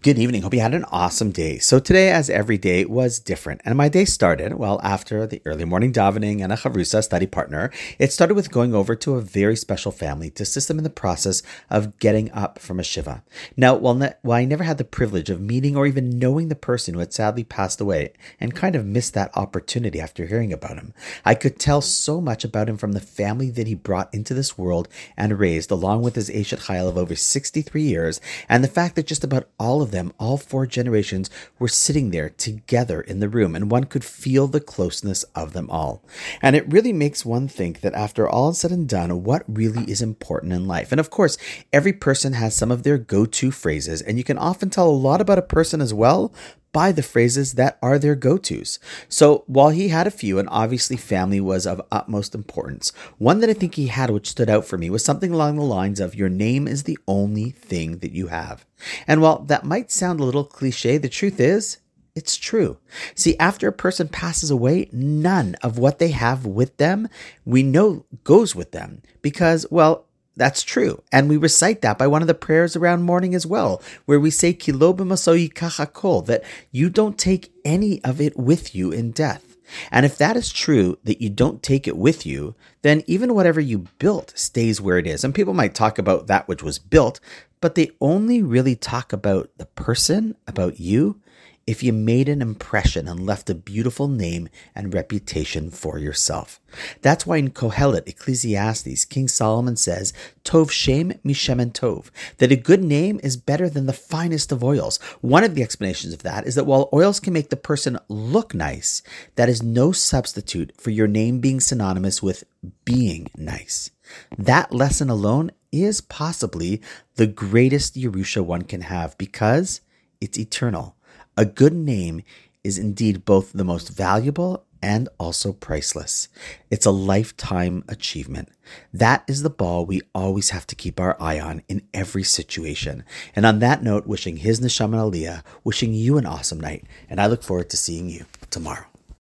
Good evening. Hope you had an awesome day. So today, as every day, was different. And my day started, well, after the early morning davening and a chavrusa study partner, it started with going over to a very special family to assist them in the process of getting up from a shiva. Now, while, ne- while I never had the privilege of meeting or even knowing the person who had sadly passed away and kind of missed that opportunity after hearing about him, I could tell so much about him from the family that he brought into this world and raised, along with his Eshet Chayil of over 63 years, and the fact that just about all of of them, all four generations, were sitting there together in the room, and one could feel the closeness of them all. And it really makes one think that after all is said and done, what really is important in life. And of course, every person has some of their go to phrases, and you can often tell a lot about a person as well by the phrases that are their go tos. So while he had a few, and obviously family was of utmost importance, one that I think he had which stood out for me was something along the lines of Your name is the only thing that you have. And while that might sound a little cliche, the truth is, it's true. See, after a person passes away, none of what they have with them we know goes with them because, well, that's true. And we recite that by one of the prayers around mourning as well, where we say that you don't take any of it with you in death. And if that is true, that you don't take it with you, then even whatever you built stays where it is. And people might talk about that which was built, but they only really talk about the person, about you, if you made an impression and left a beautiful name and reputation for yourself. That's why in Kohelet, Ecclesiastes, King Solomon says, Tov Shem Mishemen Tov, that a good name is better than the finest of oils. One of the explanations of that is that while oils can make the person look nice, that is no substitute for your name being synonymous with being nice. That lesson alone is possibly the greatest Yerusha one can have because it's eternal. A good name is indeed both the most valuable and also priceless. It's a lifetime achievement. That is the ball we always have to keep our eye on in every situation. And on that note, wishing his Neshama Aliyah, wishing you an awesome night, and I look forward to seeing you tomorrow.